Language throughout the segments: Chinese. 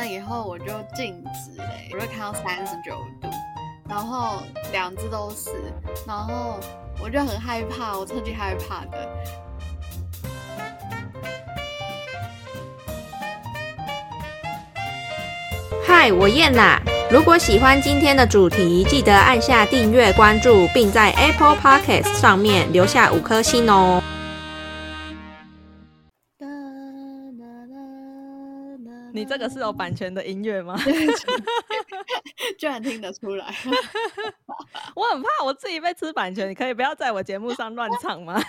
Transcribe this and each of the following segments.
那以后我就静止嘞，我就看到三十九度，然后两只都是，然后我就很害怕，我超级害怕的。嗨，我燕啦！如果喜欢今天的主题，记得按下订阅、关注，并在 Apple Podcast 上面留下五颗星哦。你这个是有版权的音乐吗？居然听得出来，我很怕我自己被吃版权。你可以不要在我节目上乱唱吗？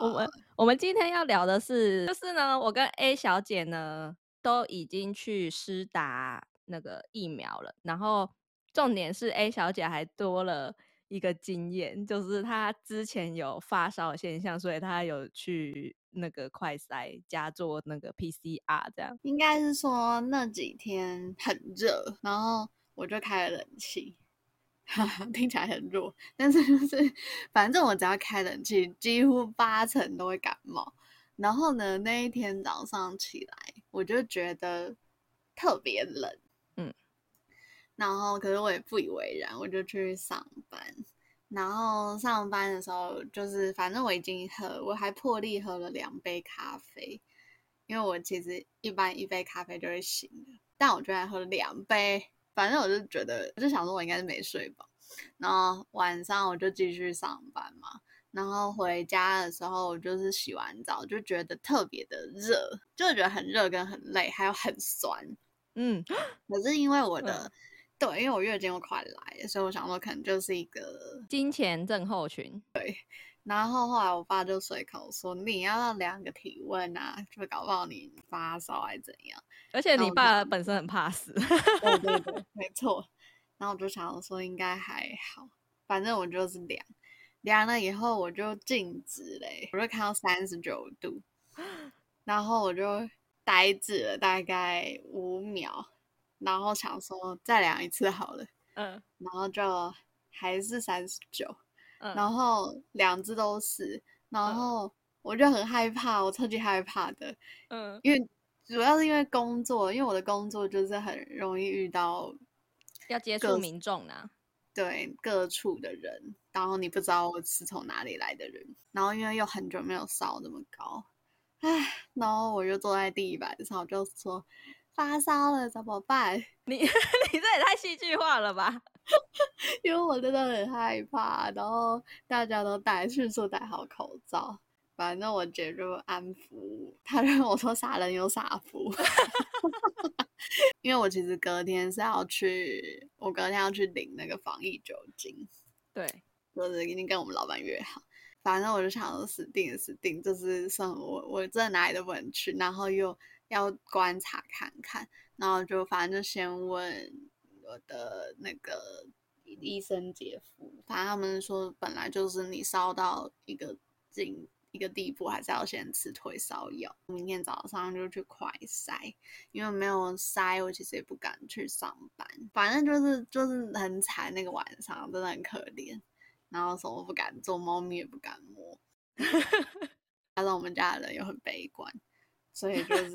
我们我们今天要聊的是，就是呢，我跟 A 小姐呢都已经去施打那个疫苗了，然后重点是 A 小姐还多了一个经验，就是他之前有发烧现象，所以他有去。那个快筛加做那个 PCR，这样应该是说那几天很热，然后我就开了冷气，听起来很弱，但是就是反正我只要开冷气，几乎八成都会感冒。然后呢，那一天早上起来，我就觉得特别冷，然后可是我也不以为然，我就去上班。然后上班的时候，就是反正我已经喝，我还破例喝了两杯咖啡，因为我其实一般一杯咖啡就会醒的，但我居然喝了两杯，反正我就觉得，我就想说我应该是没睡饱。然后晚上我就继续上班嘛，然后回家的时候，我就是洗完澡就觉得特别的热，就觉得很热跟很累，还有很酸，嗯，可是因为我的。对，因为我月经又快来，所以我想说可能就是一个金钱症候群。对，然后后来我爸就随口说：“你要量个体温啊，就搞不好你发烧还是怎样。”而且你爸本身很怕死。对对对，没错。然后我就想说应该还好，反正我就是量，量了以后我就静止嘞，我就看到三十九度，然后我就呆滞了大概五秒。然后想说再量一次好了，嗯，然后就还是三十九，然后两只都是，然后我就很害怕，我超级害怕的，嗯，因为主要是因为工作，因为我的工作就是很容易遇到要接触民众呢，对各处的人，然后你不知道我是从哪里来的人，然后因为又很久没有烧那么高，唉，然后我就坐在地板上，我就说。发烧了怎么办？你 你这也太戏剧化了吧！因为我真的很害怕，然后大家都戴迅速戴好口罩。反正我姐就安抚他，让我说傻人有傻福。因为我其实隔天是要去，我隔天要去领那个防疫酒精。对，就是已经跟我们老板约好。反正我就想说死定了，死定就是算我我真的哪里都不能去，然后又。要观察看看，然后就反正就先问我的那个医生姐夫，反正他们说本来就是你烧到一个境一个地步，还是要先吃退烧药。明天早上就去快筛，因为没有筛，我其实也不敢去上班。反正就是就是很惨，那个晚上真的很可怜，然后什么不敢做，猫咪也不敢摸，加上我们家的人又很悲观。所以就是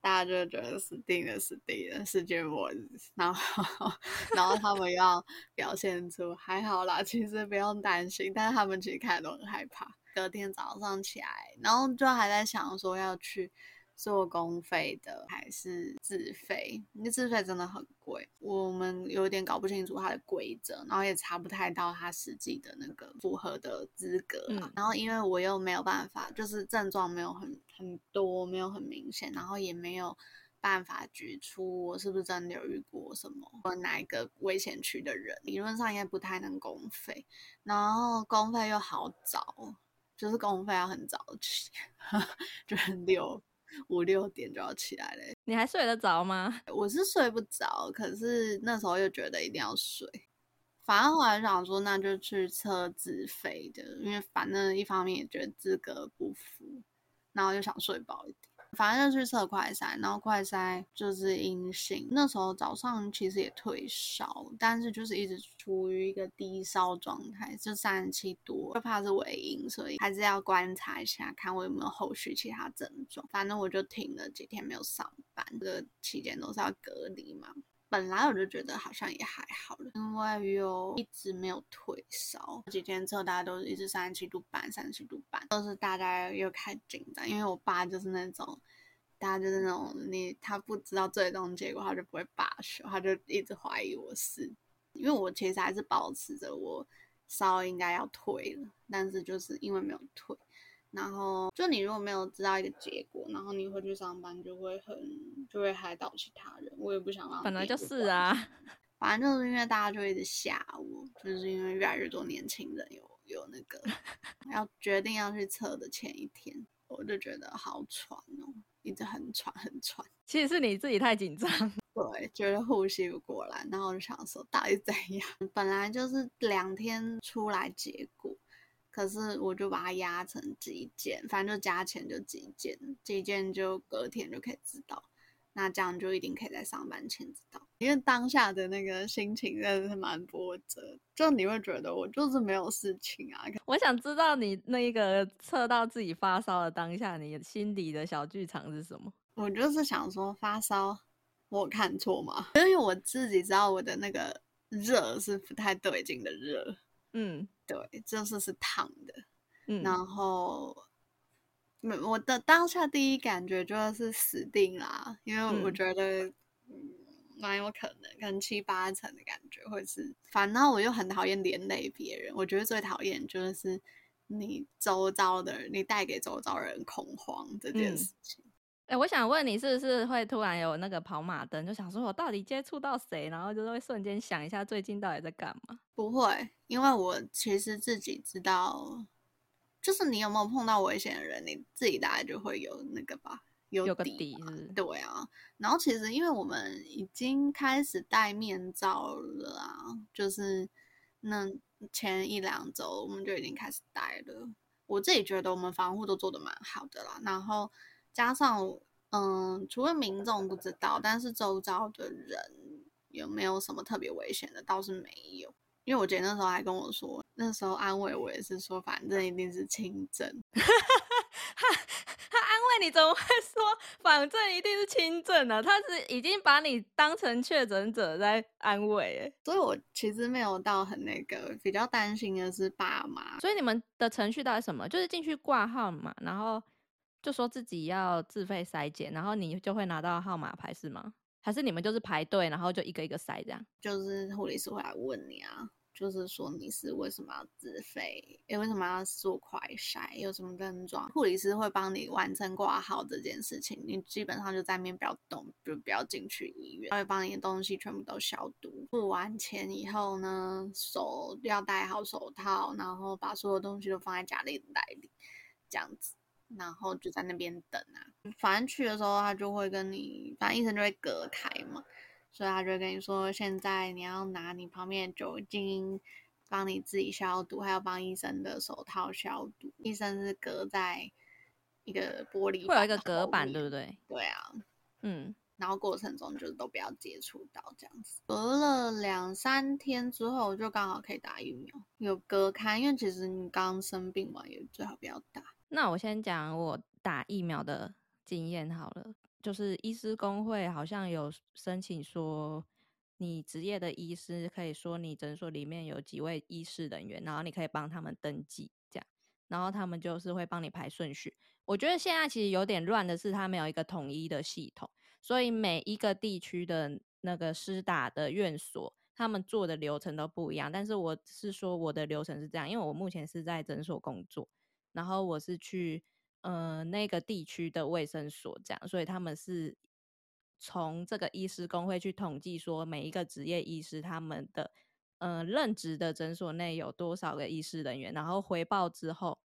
大家就觉得死定了，死定了，世界末日。然后，然后他们要表现出还好啦，其实不用担心。但是他们其实看都很害怕。隔天早上起来，然后就还在想说要去。做公费的还是自费？那自费真的很贵，我们有点搞不清楚它的规则，然后也查不太到它实际的那个符合的资格。然后因为我又没有办法，就是症状没有很很多，没有很明显，然后也没有办法举出我是不是真的有遇过什么或哪一个危险区的人，理论上应该不太能公费。然后公费又好找，就是公费要很早起，就很六。五六点就要起来嘞，你还睡得着吗？我是睡不着，可是那时候又觉得一定要睡。反正后来想说，那就去测自费的，因为反正一方面也觉得资格不符，然后又想睡饱一点。反正就去测快筛，然后快筛就是阴性。那时候早上其实也退烧，但是就是一直处于一个低烧状态，就三十七度，就怕是尾阴，所以还是要观察一下，看我有没有后续其他症状。反正我就停了几天没有上班，这个期间都是要隔离嘛。本来我就觉得好像也还好了，因为又一直没有退烧，几天之后大家都是一直三十七度半、三十七度半，都是大家又开始紧张，因为我爸就是那种，大家就是那种你他不知道最终结果，他就不会罢休，他就一直怀疑我是，因为我其实还是保持着我烧应该要退了，但是就是因为没有退。然后，就你如果没有知道一个结果，然后你回去上班，就会很就会害到其他人。我也不想让。本来就是啊，反正就是因为大家就一直吓我，就是因为越来越多年轻人有有那个 要决定要去测的前一天，我就觉得好喘哦，一直很喘很喘。其实是你自己太紧张，对，觉得呼吸不过来，然后就想说到底怎样？本来就是两天出来结果。可是我就把它压成几件，反正就加钱就几件，几件就隔天就可以知道。那这样就一定可以在上班前知道，因为当下的那个心情真的是蛮波折，就你会觉得我就是没有事情啊。我想知道你那个测到自己发烧的当下，你心底的小剧场是什么？我就是想说发烧，我看错吗？因为我自己知道我的那个热是不太对劲的热，嗯。对，就是是烫的，嗯，然后，我的当下第一感觉就是死定啦，因为我觉得，嗯，蛮有可能，可能七八成的感觉会是，反正我又很讨厌连累别人，我觉得最讨厌就是你周遭的人，你带给周遭人恐慌这件事情。哎，我想问你，是不是会突然有那个跑马灯，就想说我到底接触到谁，然后就是会瞬间想一下最近到底在干嘛？不会，因为我其实自己知道，就是你有没有碰到危险的人，你自己大概就会有那个吧，有个底。对啊，然后其实因为我们已经开始戴面罩了啊，就是那前一两周我们就已经开始戴了。我自己觉得我们防护都做的蛮好的啦，然后。加上，嗯，除了民众不知道，但是周遭的人有没有什么特别危险的，倒是没有。因为我姐那时候还跟我说，那时候安慰我也是说，反正一定是轻症。他他安慰你怎么会说，反正一定是轻症呢？他是已经把你当成确诊者在安慰，哎，所以我其实没有到很那个，比较担心的是爸妈。所以你们的程序到底什么？就是进去挂号嘛，然后。就说自己要自费筛检，然后你就会拿到号码牌是吗？还是你们就是排队，然后就一个一个筛这样？就是护理师会来问你啊，就是说你是为什么要自费，为什么要做快筛，有什么症状？护理师会帮你完成挂号这件事情，你基本上就在面不要动，就不要进去医院，他会帮你的东西全部都消毒。付完钱以后呢，手要戴好手套，然后把所有东西都放在夹链袋里，这样子。然后就在那边等啊，反正去的时候他就会跟你，反正医生就会隔开嘛，所以他就会跟你说，现在你要拿你旁边的酒精帮你自己消毒，还要帮医生的手套消毒。医生是隔在一个玻璃，会有一个隔板，对不对？对啊，嗯，然后过程中就是都不要接触到这样子。隔了两三天之后，就刚好可以打疫苗，有隔开，因为其实你刚生病嘛，也最好不要打。那我先讲我打疫苗的经验好了，就是医师工会好像有申请说，你职业的医师可以说你诊所里面有几位医师人员，然后你可以帮他们登记，这样，然后他们就是会帮你排顺序。我觉得现在其实有点乱的是，它没有一个统一的系统，所以每一个地区的那个施打的院所，他们做的流程都不一样。但是我是说我的流程是这样，因为我目前是在诊所工作。然后我是去呃那个地区的卫生所这样，所以他们是从这个医师工会去统计说每一个职业医师他们的呃任职的诊所内有多少个医师人员，然后回报之后，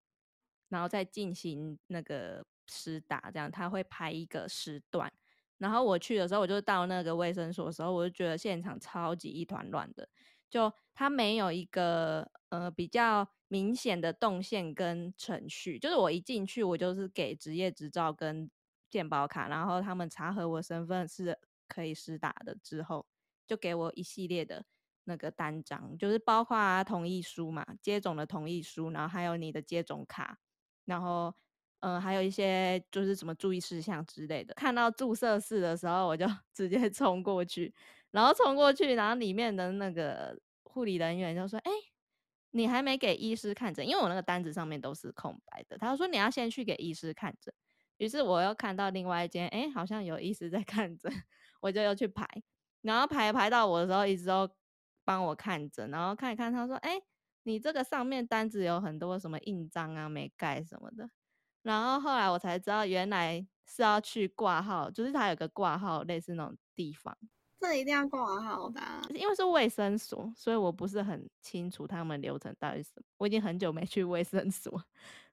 然后再进行那个施打，这样他会排一个时段。然后我去的时候，我就到那个卫生所的时候，我就觉得现场超级一团乱的，就他没有一个呃比较。明显的动线跟程序，就是我一进去，我就是给职业执照跟健保卡，然后他们查核我身份是可以施打的之后，就给我一系列的那个单张，就是包括同意书嘛，接种的同意书，然后还有你的接种卡，然后嗯，还有一些就是什么注意事项之类的。看到注射室的时候，我就 直接冲过去，然后冲过去，然后里面的那个护理人员就说：“哎。”你还没给医师看诊，因为我那个单子上面都是空白的。他说你要先去给医师看诊，于是我又看到另外一间，哎，好像有医师在看诊，我就又去排，然后排排到我的时候，医师都帮我看诊，然后看一看，他说，哎，你这个上面单子有很多什么印章啊没盖什么的，然后后来我才知道，原来是要去挂号，就是他有个挂号类似那种地方。这一定要挂号的，因为是卫生所，所以我不是很清楚他们流程到底是什么。我已经很久没去卫生所，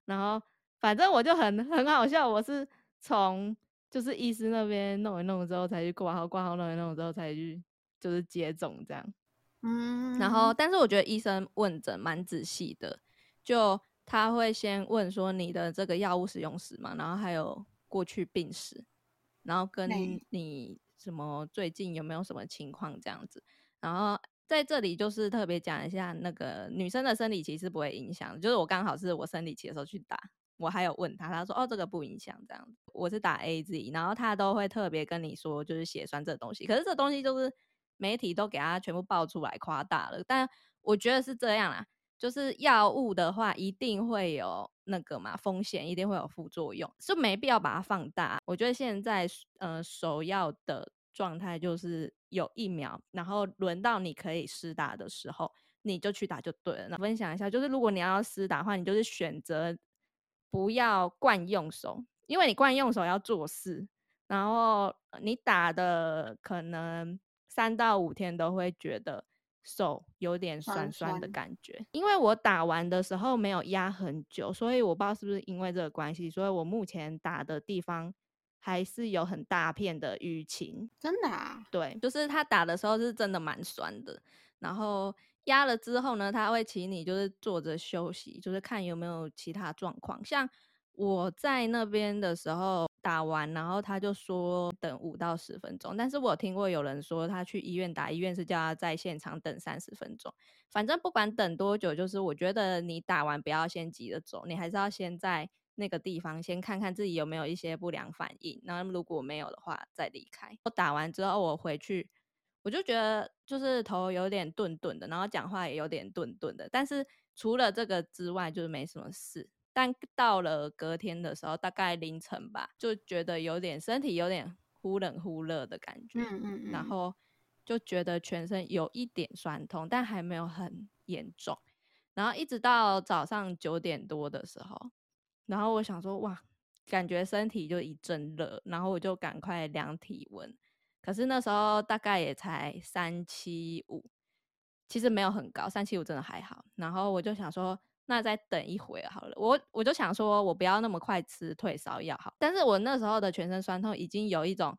然后反正我就很很好笑，我是从就是医师那边弄一弄之后才去挂号，挂号弄一弄之后才去就是接种这样。嗯，然后但是我觉得医生问诊蛮仔细的，就他会先问说你的这个药物使用史嘛，然后还有过去病史，然后跟你。什么最近有没有什么情况这样子？然后在这里就是特别讲一下，那个女生的生理期是不会影响，就是我刚好是我生理期的时候去打，我还有问他，他说哦这个不影响这样子。我是打 A Z，然后他都会特别跟你说就是血栓这东西，可是这东西就是媒体都给他全部爆出来夸大了，但我觉得是这样啦。就是药物的话，一定会有那个嘛风险，一定会有副作用，就没必要把它放大。我觉得现在呃首要的状态就是有疫苗，然后轮到你可以施打的时候，你就去打就对了。那分享一下，就是如果你要施打的话，你就是选择不要惯用手，因为你惯用手要做事，然后你打的可能三到五天都会觉得。手有点酸酸的感觉，因为我打完的时候没有压很久，所以我不知道是不是因为这个关系，所以我目前打的地方还是有很大片的淤青。真的啊？对，就是他打的时候是真的蛮酸的，然后压了之后呢，他会请你就是坐着休息，就是看有没有其他状况，像。我在那边的时候打完，然后他就说等五到十分钟。但是我听过有人说他去医院打，医院是叫他在现场等三十分钟。反正不管等多久，就是我觉得你打完不要先急着走，你还是要先在那个地方先看看自己有没有一些不良反应。然后如果没有的话再离开。我打完之后我回去，我就觉得就是头有点顿顿的，然后讲话也有点顿顿的。但是除了这个之外，就是没什么事。但到了隔天的时候，大概凌晨吧，就觉得有点身体有点忽冷忽热的感觉，嗯嗯嗯，然后就觉得全身有一点酸痛，但还没有很严重。然后一直到早上九点多的时候，然后我想说，哇，感觉身体就一阵热，然后我就赶快量体温，可是那时候大概也才三七五，其实没有很高，三七五真的还好。然后我就想说。那再等一会好了，我我就想说，我不要那么快吃退烧药好。但是我那时候的全身酸痛已经有一种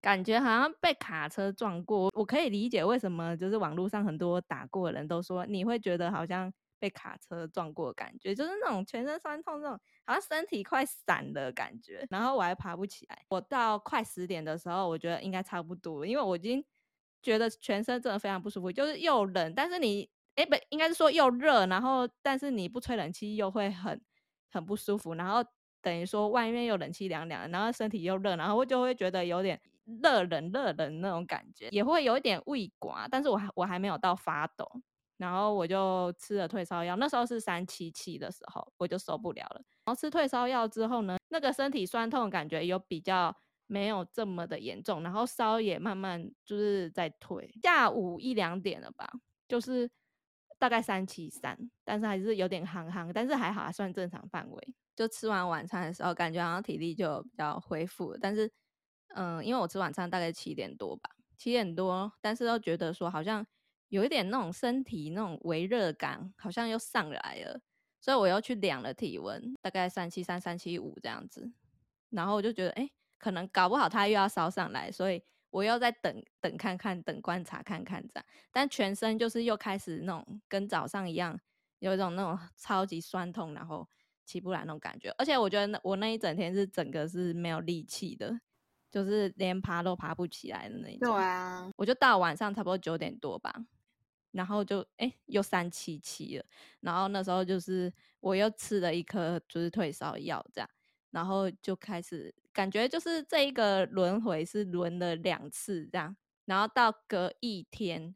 感觉，好像被卡车撞过。我可以理解为什么，就是网络上很多打过的人都说，你会觉得好像被卡车撞过的感觉，就是那种全身酸痛，那种好像身体快散的感觉。然后我还爬不起来。我到快十点的时候，我觉得应该差不多，因为我已经觉得全身真的非常不舒服，就是又冷，但是你。哎，不，应该是说又热，然后但是你不吹冷气又会很很不舒服，然后等于说外面又冷气凉凉，然后身体又热，然后我就会觉得有点热冷热冷那种感觉，也会有一点胃寡，但是我还我还没有到发抖，然后我就吃了退烧药，那时候是三七七的时候，我就受不了了，然后吃退烧药之后呢，那个身体酸痛感觉有比较没有这么的严重，然后烧也慢慢就是在退，下午一两点了吧，就是。大概三七三，但是还是有点憨憨，但是还好还算正常范围。就吃完晚餐的时候，感觉好像体力就比较恢复。但是，嗯，因为我吃晚餐大概七点多吧，七点多，但是又觉得说好像有一点那种身体那种微热感，好像又上来了，所以我又去量了体温，大概三七三、三七五这样子。然后我就觉得，哎，可能搞不好它又要烧上来，所以。我又在等等看看，等观察看看这样，但全身就是又开始那种跟早上一样，有一种那种超级酸痛，然后起不来那种感觉。而且我觉得那我那一整天是整个是没有力气的，就是连爬都爬不起来的那一种。对啊，我就到晚上差不多九点多吧，然后就哎、又三七七了，然后那时候就是我又吃了一颗就是退烧药这样，然后就开始感觉就是这一个轮回是轮了两次这样，然后到隔一天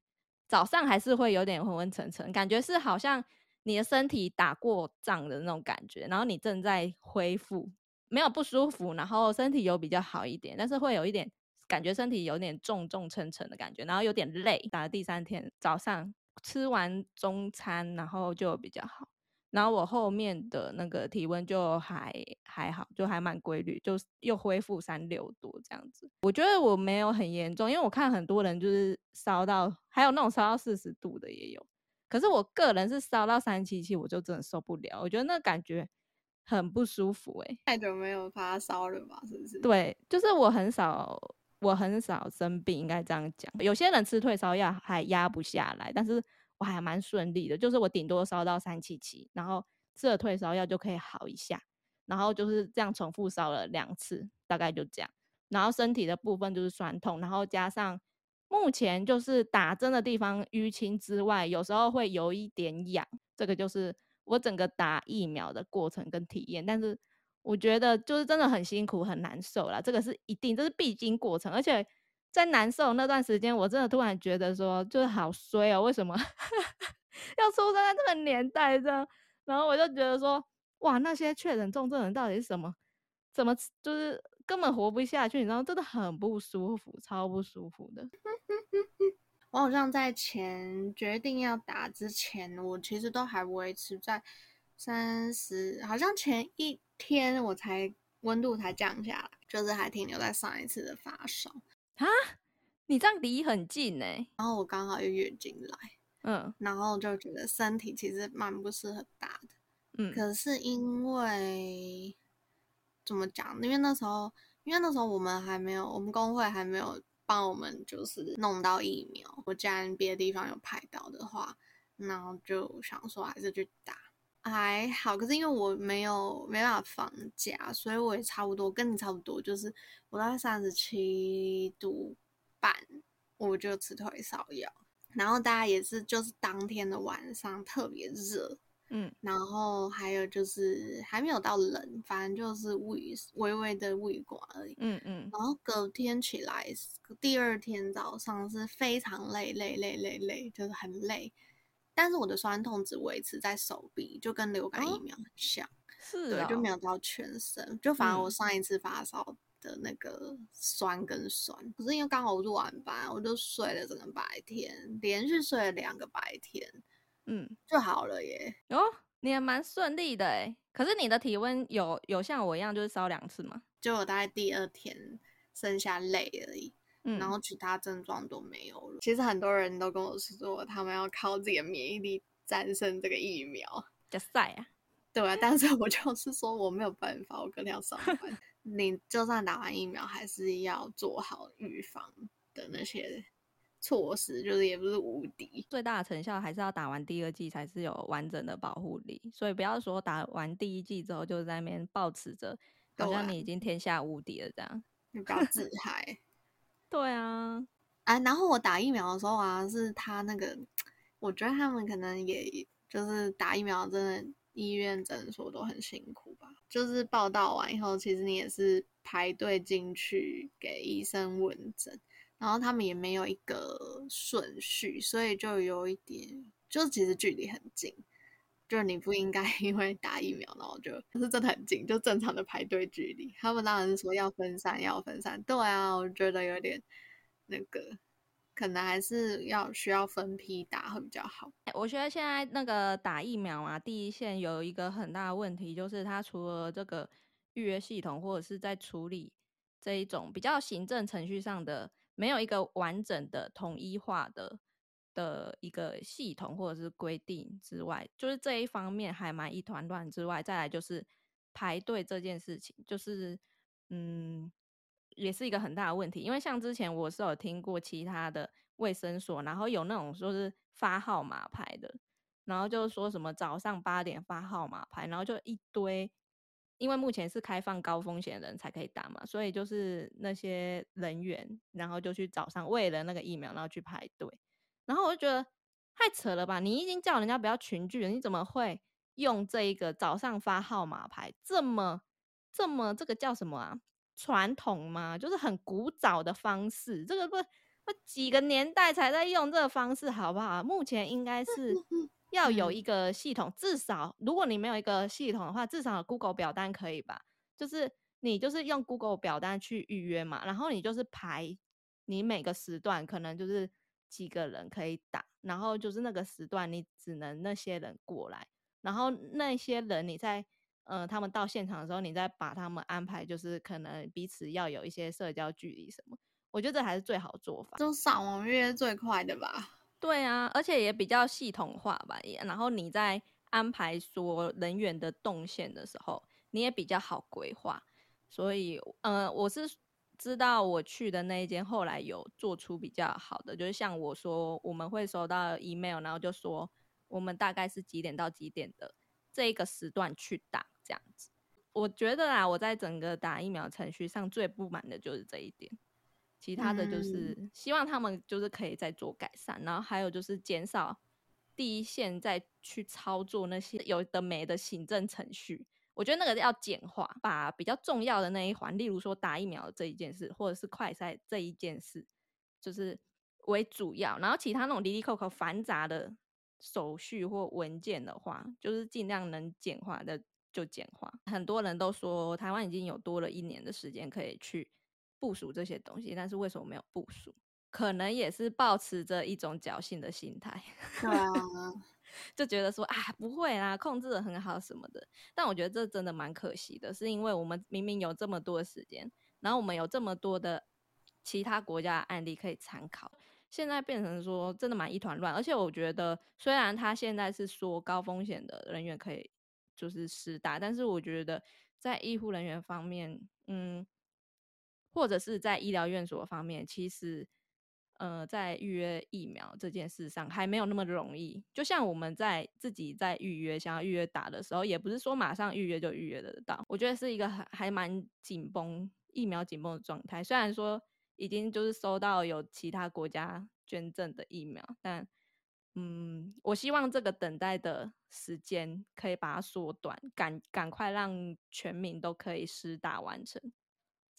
早上还是会有点昏昏沉沉，感觉是好像你的身体打过仗的那种感觉，然后你正在恢复，没有不舒服，然后身体有比较好一点，但是会有一点感觉身体有点重重沉沉的感觉，然后有点累。打了第三天早上吃完中餐，然后就比较好。然后我后面的那个体温就还还好，就还蛮规律，就又恢复三六度这样子。我觉得我没有很严重，因为我看很多人就是烧到，还有那种烧到四十度的也有。可是我个人是烧到三七七，我就真的受不了，我觉得那感觉很不舒服诶、太久没有发烧了吧？是不是？对，就是我很少，我很少生病，应该这样讲。有些人吃退烧药还压不下来，但是我还蛮顺利的，就是我顶多烧到三七七，然后吃了退烧药就可以好一下，然后就是这样重复烧了两次，大概就这样。然后身体的部分就是酸痛，然后加上目前就是打针的地方淤青之外，有时候会有一点痒，这个就是我整个打疫苗的过程跟体验。但是我觉得就是真的很辛苦很难受啦，这个是一定，这是必经过程。而且在难受那段时间，我真的突然觉得说，就是好衰哦，为什么 要出生在这个年代这样？然后我就觉得说，哇，那些确诊重症人到底是什么？怎么就是根本活不下去？你知道，真的很不舒服，超不舒服的。我好像在前决定要打之前，我其实都还维持在三十，好像前一天我才温度才降下来，就是还停留在上一次的发烧。你这样离很近呢、然后我刚好又月经来，嗯然后就觉得身体其实蛮不适合打的。嗯可是因为怎么讲？因为那时候，因为那时候我们还没有，我们工会还没有帮我们就是弄到疫苗。我既然别的地方有排到的话，然后就想说还是去打。还好，可是因为我没有没办法放假，所以我也差不多跟你差不多，就是我大概三十七度半，我就吃退烧药。然后大家也是，就是当天的晚上特别热，嗯然后还有就是还没有到冷，反正就是微微微的胃管而已。嗯嗯，然后隔天起来，第二天早上是非常累，累累累累，就是很累。但是我的酸痛只维持在手臂，就跟流感疫哦苗很像，是对，就哦没有到全身。就反而我嗯上一次发烧的那个酸跟酸，可是因为刚好我是晚班，我就睡了整个白天，连续睡了两个白天嗯就好了耶。哦，你也蛮顺利的哎。可是你的体温有有像我一样就是烧两次吗？就我大概第二天剩下累而已，嗯，然后其他症状都没有了。其实很多人都跟我说，他们要靠自己的免疫力战胜这个疫苗。加赛啊，对啊，但是我就是说我没有办法，我隔天要上班。你就算打完疫苗，还是要做好预防的那些措施，就是也不是无敌。最大的成效还是要打完第二剂才是有完整的保护力，所以不要说打完第一剂之后就在那边抱持着好像你已经天下无敌了这样。你不要自嗨。对啊，啊，然后我打疫苗的时候啊，是他那个，我觉得他们可能也就是打疫苗，真的医院诊所都很辛苦吧。就是报道完以后，其实你也是排队进去给医生问诊，然后他们也没有一个顺序，所以就有一点，就其实距离很近。就是你不应该 因为打疫苗，然后就就是真的很近，就正常的排队距离。他们当然是说要分散，要分散。对啊，我觉得有点那个，可能还是要需要分批打会比较好。我觉得现在那个打疫苗啊，第一线有一个很大的问题，就是它除了这个预约系统或者是在处理这一种比较行政程序上的，没有一个完整的统一化的的一个系统或者是规定之外，就是这一方面还蛮一团乱之外，再来就是排队这件事情，就是嗯，也是一个很大的问题。因为像之前我是有听过其他的卫生所，然后有那种说是发号码牌的，然后就说什么早上八点发号码牌，然后就一堆，因为目前是开放高风险人才可以打嘛，所以就是那些人员，然后就去早上为了那个疫苗，然后去排队，然后我就觉得太扯了吧！你已经叫人家不要群聚了，你怎么会用这一个早上发号码牌这么这么这个叫什么啊？传统吗？就是很古早的方式，这个不不几个年代才在用这个方式，好不好？目前应该是要有一个系统，至少如果你没有一个系统的话，至少 Google 表单可以吧？就是你就是用 Google 表单去预约嘛，然后你就是排你每个时段可能就是几个人可以打，然后就是那个时段你只能那些人过来，然后那些人你在。呃，他们到现场的时候，你再把他们安排，就是可能彼此要有一些社交距离什么，我觉得这还是最好做法。就上网约最快的吧？对啊，而且也比较系统化吧。也然后你在安排说人员的动线的时候，你也比较好规划。所以，呃，我是知道我去的那一间后来有做出比较好的，就是像我说，我们会收到 email，然后就说我们大概是几点到几点的这一个时段去打。这样子，我觉得啊，我在整个打疫苗程序上最不满的就是这一点，其他的就是希望他们就是可以再做改善，然后还有就是减少第一线再去操作那些有的没的行政程序，我觉得那个要简化，把比较重要的那一环，例如说打疫苗这一件事，或者是快筛这一件事，就是为主要，然后其他那种离离扣扣繁杂的手续或文件的话，就是尽量能简化的。就简化，很多人都说台湾已经有多了一年的时间可以去部署这些东西，但是为什么没有部署？可能也是保持着一种侥幸的心态，对啊，就觉得说啊不会啦，控制的很好什么的。但我觉得这真的蛮可惜的，是因为我们明明有这么多的时间，然后我们有这么多的其他国家的案例可以参考，现在变成说真的蛮一团乱。而且我觉得，虽然他现在是说高风险的人员可以。就是实打，但是我觉得在医护人员方面，嗯，或者是在医疗院所方面，其实，呃，在预约疫苗这件事上还没有那么容易。就像我们在自己在预约想要预约打的时候，也不是说马上预约就预约得到。我觉得是一个还还蛮紧绷疫苗紧绷的状态。虽然说已经就是收到有其他国家捐赠的疫苗，但。嗯，我希望这个等待的时间可以把它缩短，赶赶快让全民都可以施打完成，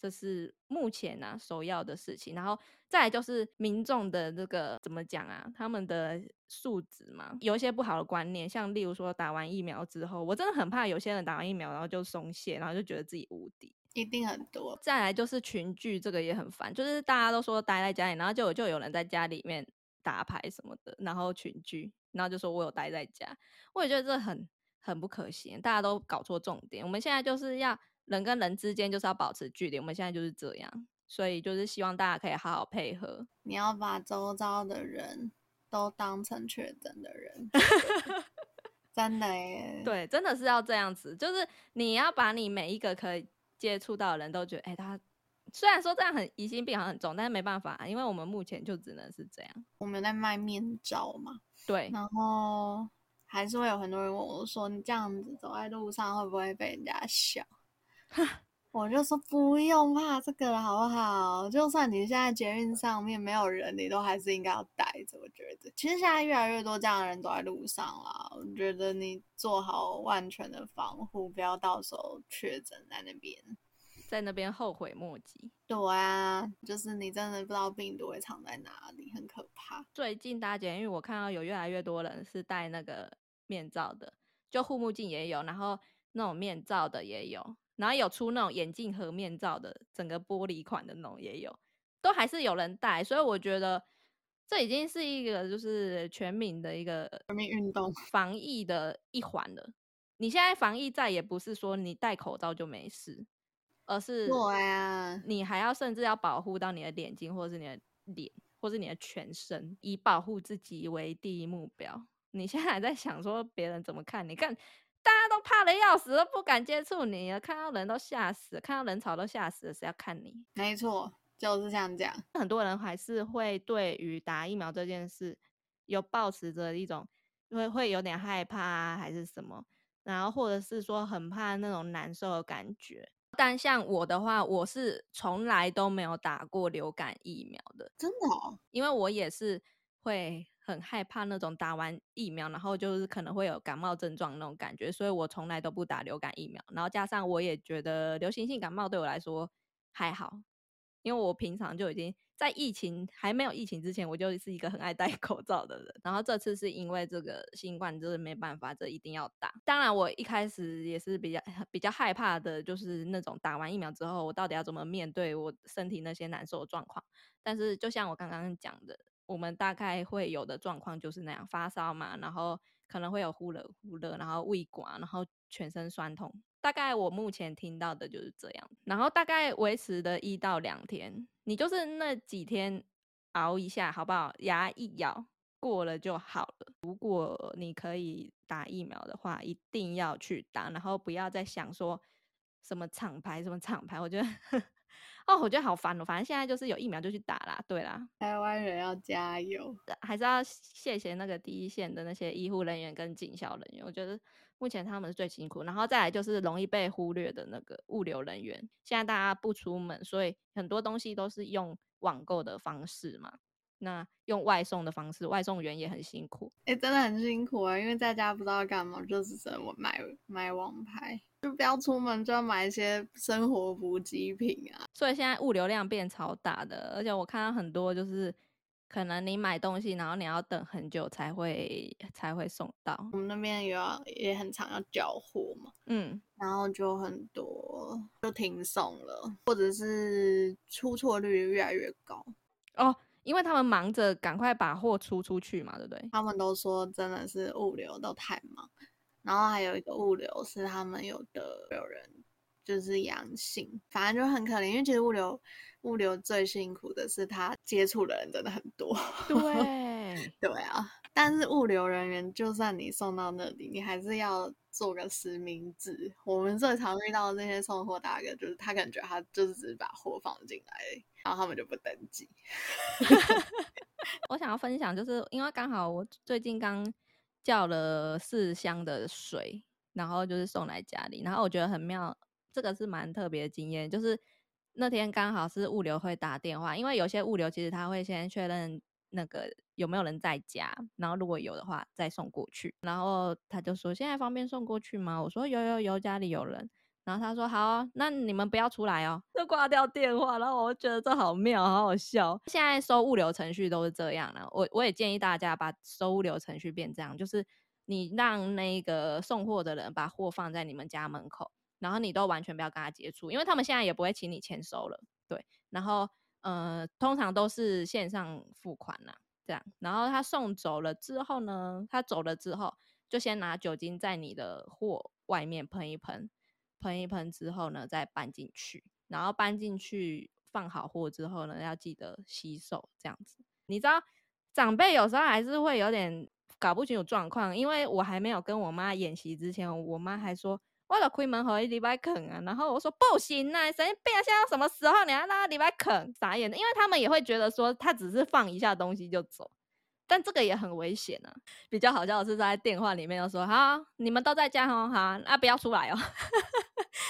这是目前呢首要的事情。然后再来就是民众的这个怎么讲啊？他们的素质嘛，有一些不好的观念，像例如说打完疫苗之后，我真的很怕有些人打完疫苗然后就松懈，然后就觉得自己无敌，一定很多。再来就是群聚，这个也很烦，就是大家都说待在家里，然后就就有人在家里面。打牌什么的，然后群聚，然后就说我有待在家，我也觉得这很很不可行，大家都搞错重点。我们现在就是要人跟人之间就是要保持距离，我们现在就是这样，所以就是希望大家可以好好配合。你要把周遭的人都当成确诊的人，真的耶。对，真的是要这样子，就是你要把你每一个可以接触到的人都觉得，哎，他。虽然说这样很疑心病好像很重，但是没办法，因为我们目前就只能是这样。我们在卖面罩嘛，对，然后还是会有很多人问我说：“你这样子走在路上会不会被人家笑？” 我就说不用怕这个了好不好？就算你现在捷运上面没有人，你都还是应该要带着。我觉得，其实现在越来越多这样的人走在路上了。我觉得你做好万全的防护，不要到时候确诊在那边。在那边后悔莫及。对啊，就是你真的不知道病毒会藏在哪里，很可怕。最近大家因为我看到有越来越多人是戴那个面罩的，就护目镜也有，然后那种面罩的也有，然后有出那种眼镜和面罩的，整个玻璃款的那种也有，都还是有人戴。所以我觉得这已经是一个就是全民的一个全民运动防疫的一环了。你现在防疫再也不是说你戴口罩就没事。而是你还要甚至要保护到你的眼睛，或者是你的脸，或是你的全身，以保护自己为第一目标。你现在还在想说别人怎么看你？看都怕的要死，都不敢接触你，看到人都吓死，看到人潮都吓死了，谁要看你？没错，就是像这样。很多人还是会对于打疫苗这件事有抱持着一种会会有点害怕啊，还是什么？然后或者是说很怕那种难受的感觉。但像我的话，我是从来都没有打过流感疫苗的，真的哦，因为我也是会很害怕那种打完疫苗，然后就是可能会有感冒症状那种感觉，所以我从来都不打流感疫苗。然后加上我也觉得流行性感冒对我来说还好，因为我平常就已经在疫情还没有疫情之前，我就是一个很爱戴 口罩的人。然后这次是因为这个新冠，就是没办法，这一定要打。当然，我一开始也是比较 比较害怕的，就是那种打完疫苗之后，我到底要怎么面对我身体那些难受的状况。但是就像我刚刚讲的，我们大概会有的状况就是那样，发烧嘛，然后可能会有忽冷忽热，然后胃寡，然后全身酸痛。大概我目前听到的就是这样，然后大概维持的一到两天，你就是那几天熬一下，好不好？牙一咬过了就好了。如果你可以打疫苗的话，一定要去打，然后不要再想说什么厂牌什么厂牌，我觉得哦，我觉得好烦哦。反正现在就是有疫苗就去打啦，对啦，台湾人要加油。还是要谢谢那个第一线的那些医护人员跟警校人员，我觉得。目前他们是最辛苦，然后再来就是容易被忽略的那个物流人员。现在大家不出门，所以很多东西都是用网购的方式嘛。那用外送的方式，外送员也很辛苦。哎，真的很辛苦啊，因为在家不知道干嘛，就是只能我买买网拍，就不要出门，就要买一些生活补给品啊。所以现在物流量变超大的，而且我看到很多就是。可能你买东西，然后你要等很久才会才会送到。我们那边也要也很常要交货嘛，嗯，然后就很多就停送了，或者是出错率越来越高哦，因为他们忙着赶快把货出出去嘛，对不对？他们都说真的是物流都太忙，然后还有一个物流是他们有的有人就是阳性，反正就很可怜，因为其实物流。物流最辛苦的是他接触的人真的很多，对对啊。但是物流人员就算你送到那里，你还是要做个实名制。我们最常遇到那些送货大哥，就是他感觉他就是只是把货放进来，然后他们就不登记。我想要分享，就是因为刚好我最近刚叫了四箱的水，然后就是送来家里，然后我觉得很妙，这个是蛮特别的经验，就是。那天刚好是物流会打电话，因为有些物流其实他会先确认那个有没有人在家，然后如果有的话再送过去。然后他就说：“现在方便送过去吗？”我说：“有有有，家里有人。”然后他说：“好，那你们不要出来哦。”就挂掉电话。然后我觉得这好妙，好好笑。现在收物流程序都是这样了，我我也建议大家把收物流程序变这样，就是你让那个送货的人把货放在你们家门口。然后你都完全不要跟他接触，因为他们现在也不会请你签收了，对。然后，呃，通常都是线上付款呐，这样。然后他送走了之后呢，他走了之后，就先拿酒精在你的货外面喷一喷，喷一喷之后呢，再搬进去。然后搬进去放好货之后呢，要记得洗手，这样子。你知道，长辈有时候还是会有点搞不清楚状况，因为我还没有跟我妈演习之前，我妈还说。我了开门和礼拜啃啊，然后我说不行啊，神经病啊！现在什么时候你要让他礼拜啃？傻眼的，因为他们也会觉得说他只是放一下东西就走，但这个也很危险啊。比较好笑的是在电话里面又说好，你们都在家哦，好，那不要出来哦。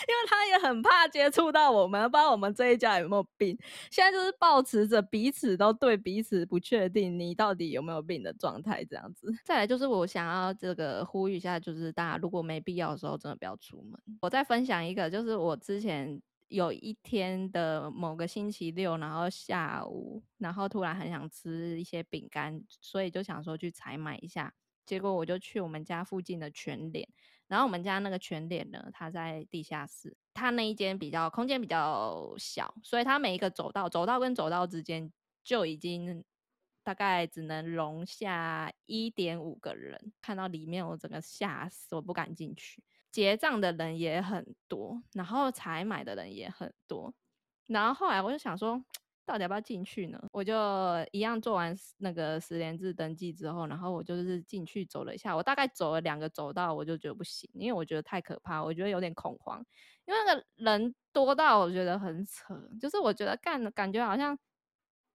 因为他也很怕接触到我们，不知道我们这一家有没有病。现在就是保持着彼此都对彼此不确定，你到底有没有病的状态，这样子。再来就是我想要这个呼吁一下，就是大家如果没必要的时候，真的不要出门。我再分享一个，就是我之前有一天的某个星期六，然后下午，然后突然很想吃一些饼干，所以就想说去采买一下。结果我就去我们家附近的全联。然后我们家那个全联呢，它在地下室，它那一间比较空间比较小，所以它每一个走道，走道跟走道之间就已经大概只能容下一点五个人。看到里面，我整个吓死，我不敢进去。结账的人也很多，然后采买的人也很多，然后后来我就想说。到底要不要进去呢？我就一样做完那个十连制登记之后，然后我就是进去走了一下。我大概走了两个走道，我就觉得不行，因为我觉得太可怕，我觉得有点恐慌，因为那个人多到我觉得很扯。就是我觉得干感觉好像，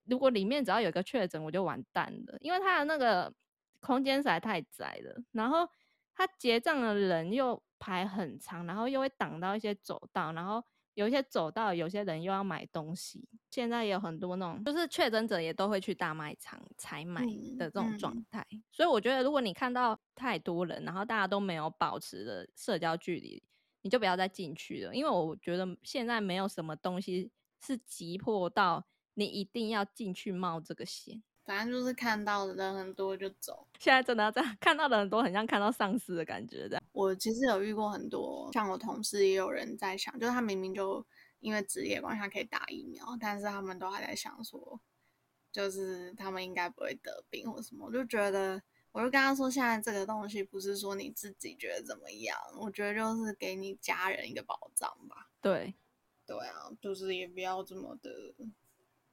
如果里面只要有一个确诊，我就完蛋了，因为他的那个空间实在太窄了，然后他结账的人又排很长，然后又会挡到一些走道，然后有一些走到有些人又要买东西。现在也有很多那种，就是确诊者也都会去大卖场采买的这种状态。所以我觉得，如果你看到太多人，然后大家都没有保持的社交距离，你就不要再进去了。因为我觉得现在没有什么东西是急迫到你一定要进去冒这个险。反正就是看到的人很多就走。现在真的要这样，看到的很多很像看到丧尸的感觉。这样，我其实有遇过很多，像我同事也有人在想，就是他明明就因为职业关系可以打疫苗，但是他们都还在想说，就是他们应该不会得病或什么。我就觉得，我就跟他说，现在这个东西不是说你自己觉得怎么样，我觉得就是给你家人一个保障吧。对，对啊，就是也不要这么的。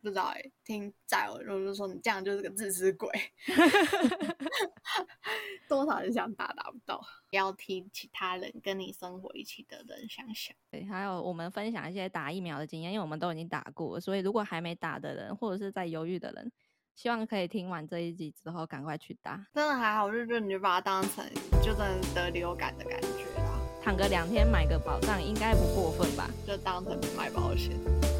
不知道哎，听在我就是说你这样就是个自私鬼，多少人想打打不到，要替其他人跟你生活一起的人想想。对，还有我们分享一些打疫苗的经验，因为我们都已经打过，所以如果还没打的人或者是在犹豫的人，希望可以听完这一集之后赶快去打。真的还好，就就你就把它当成就真的得流感的感觉啦，躺个两天买个保障应该不过分吧？就当成买保险。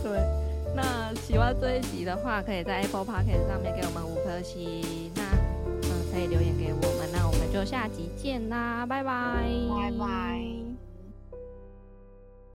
对。那喜欢这一集的话，可以在 Apple p o c k e t 上面给我们五颗星。那嗯，可以留言给我们。那我们就下集见啦，拜拜，拜拜。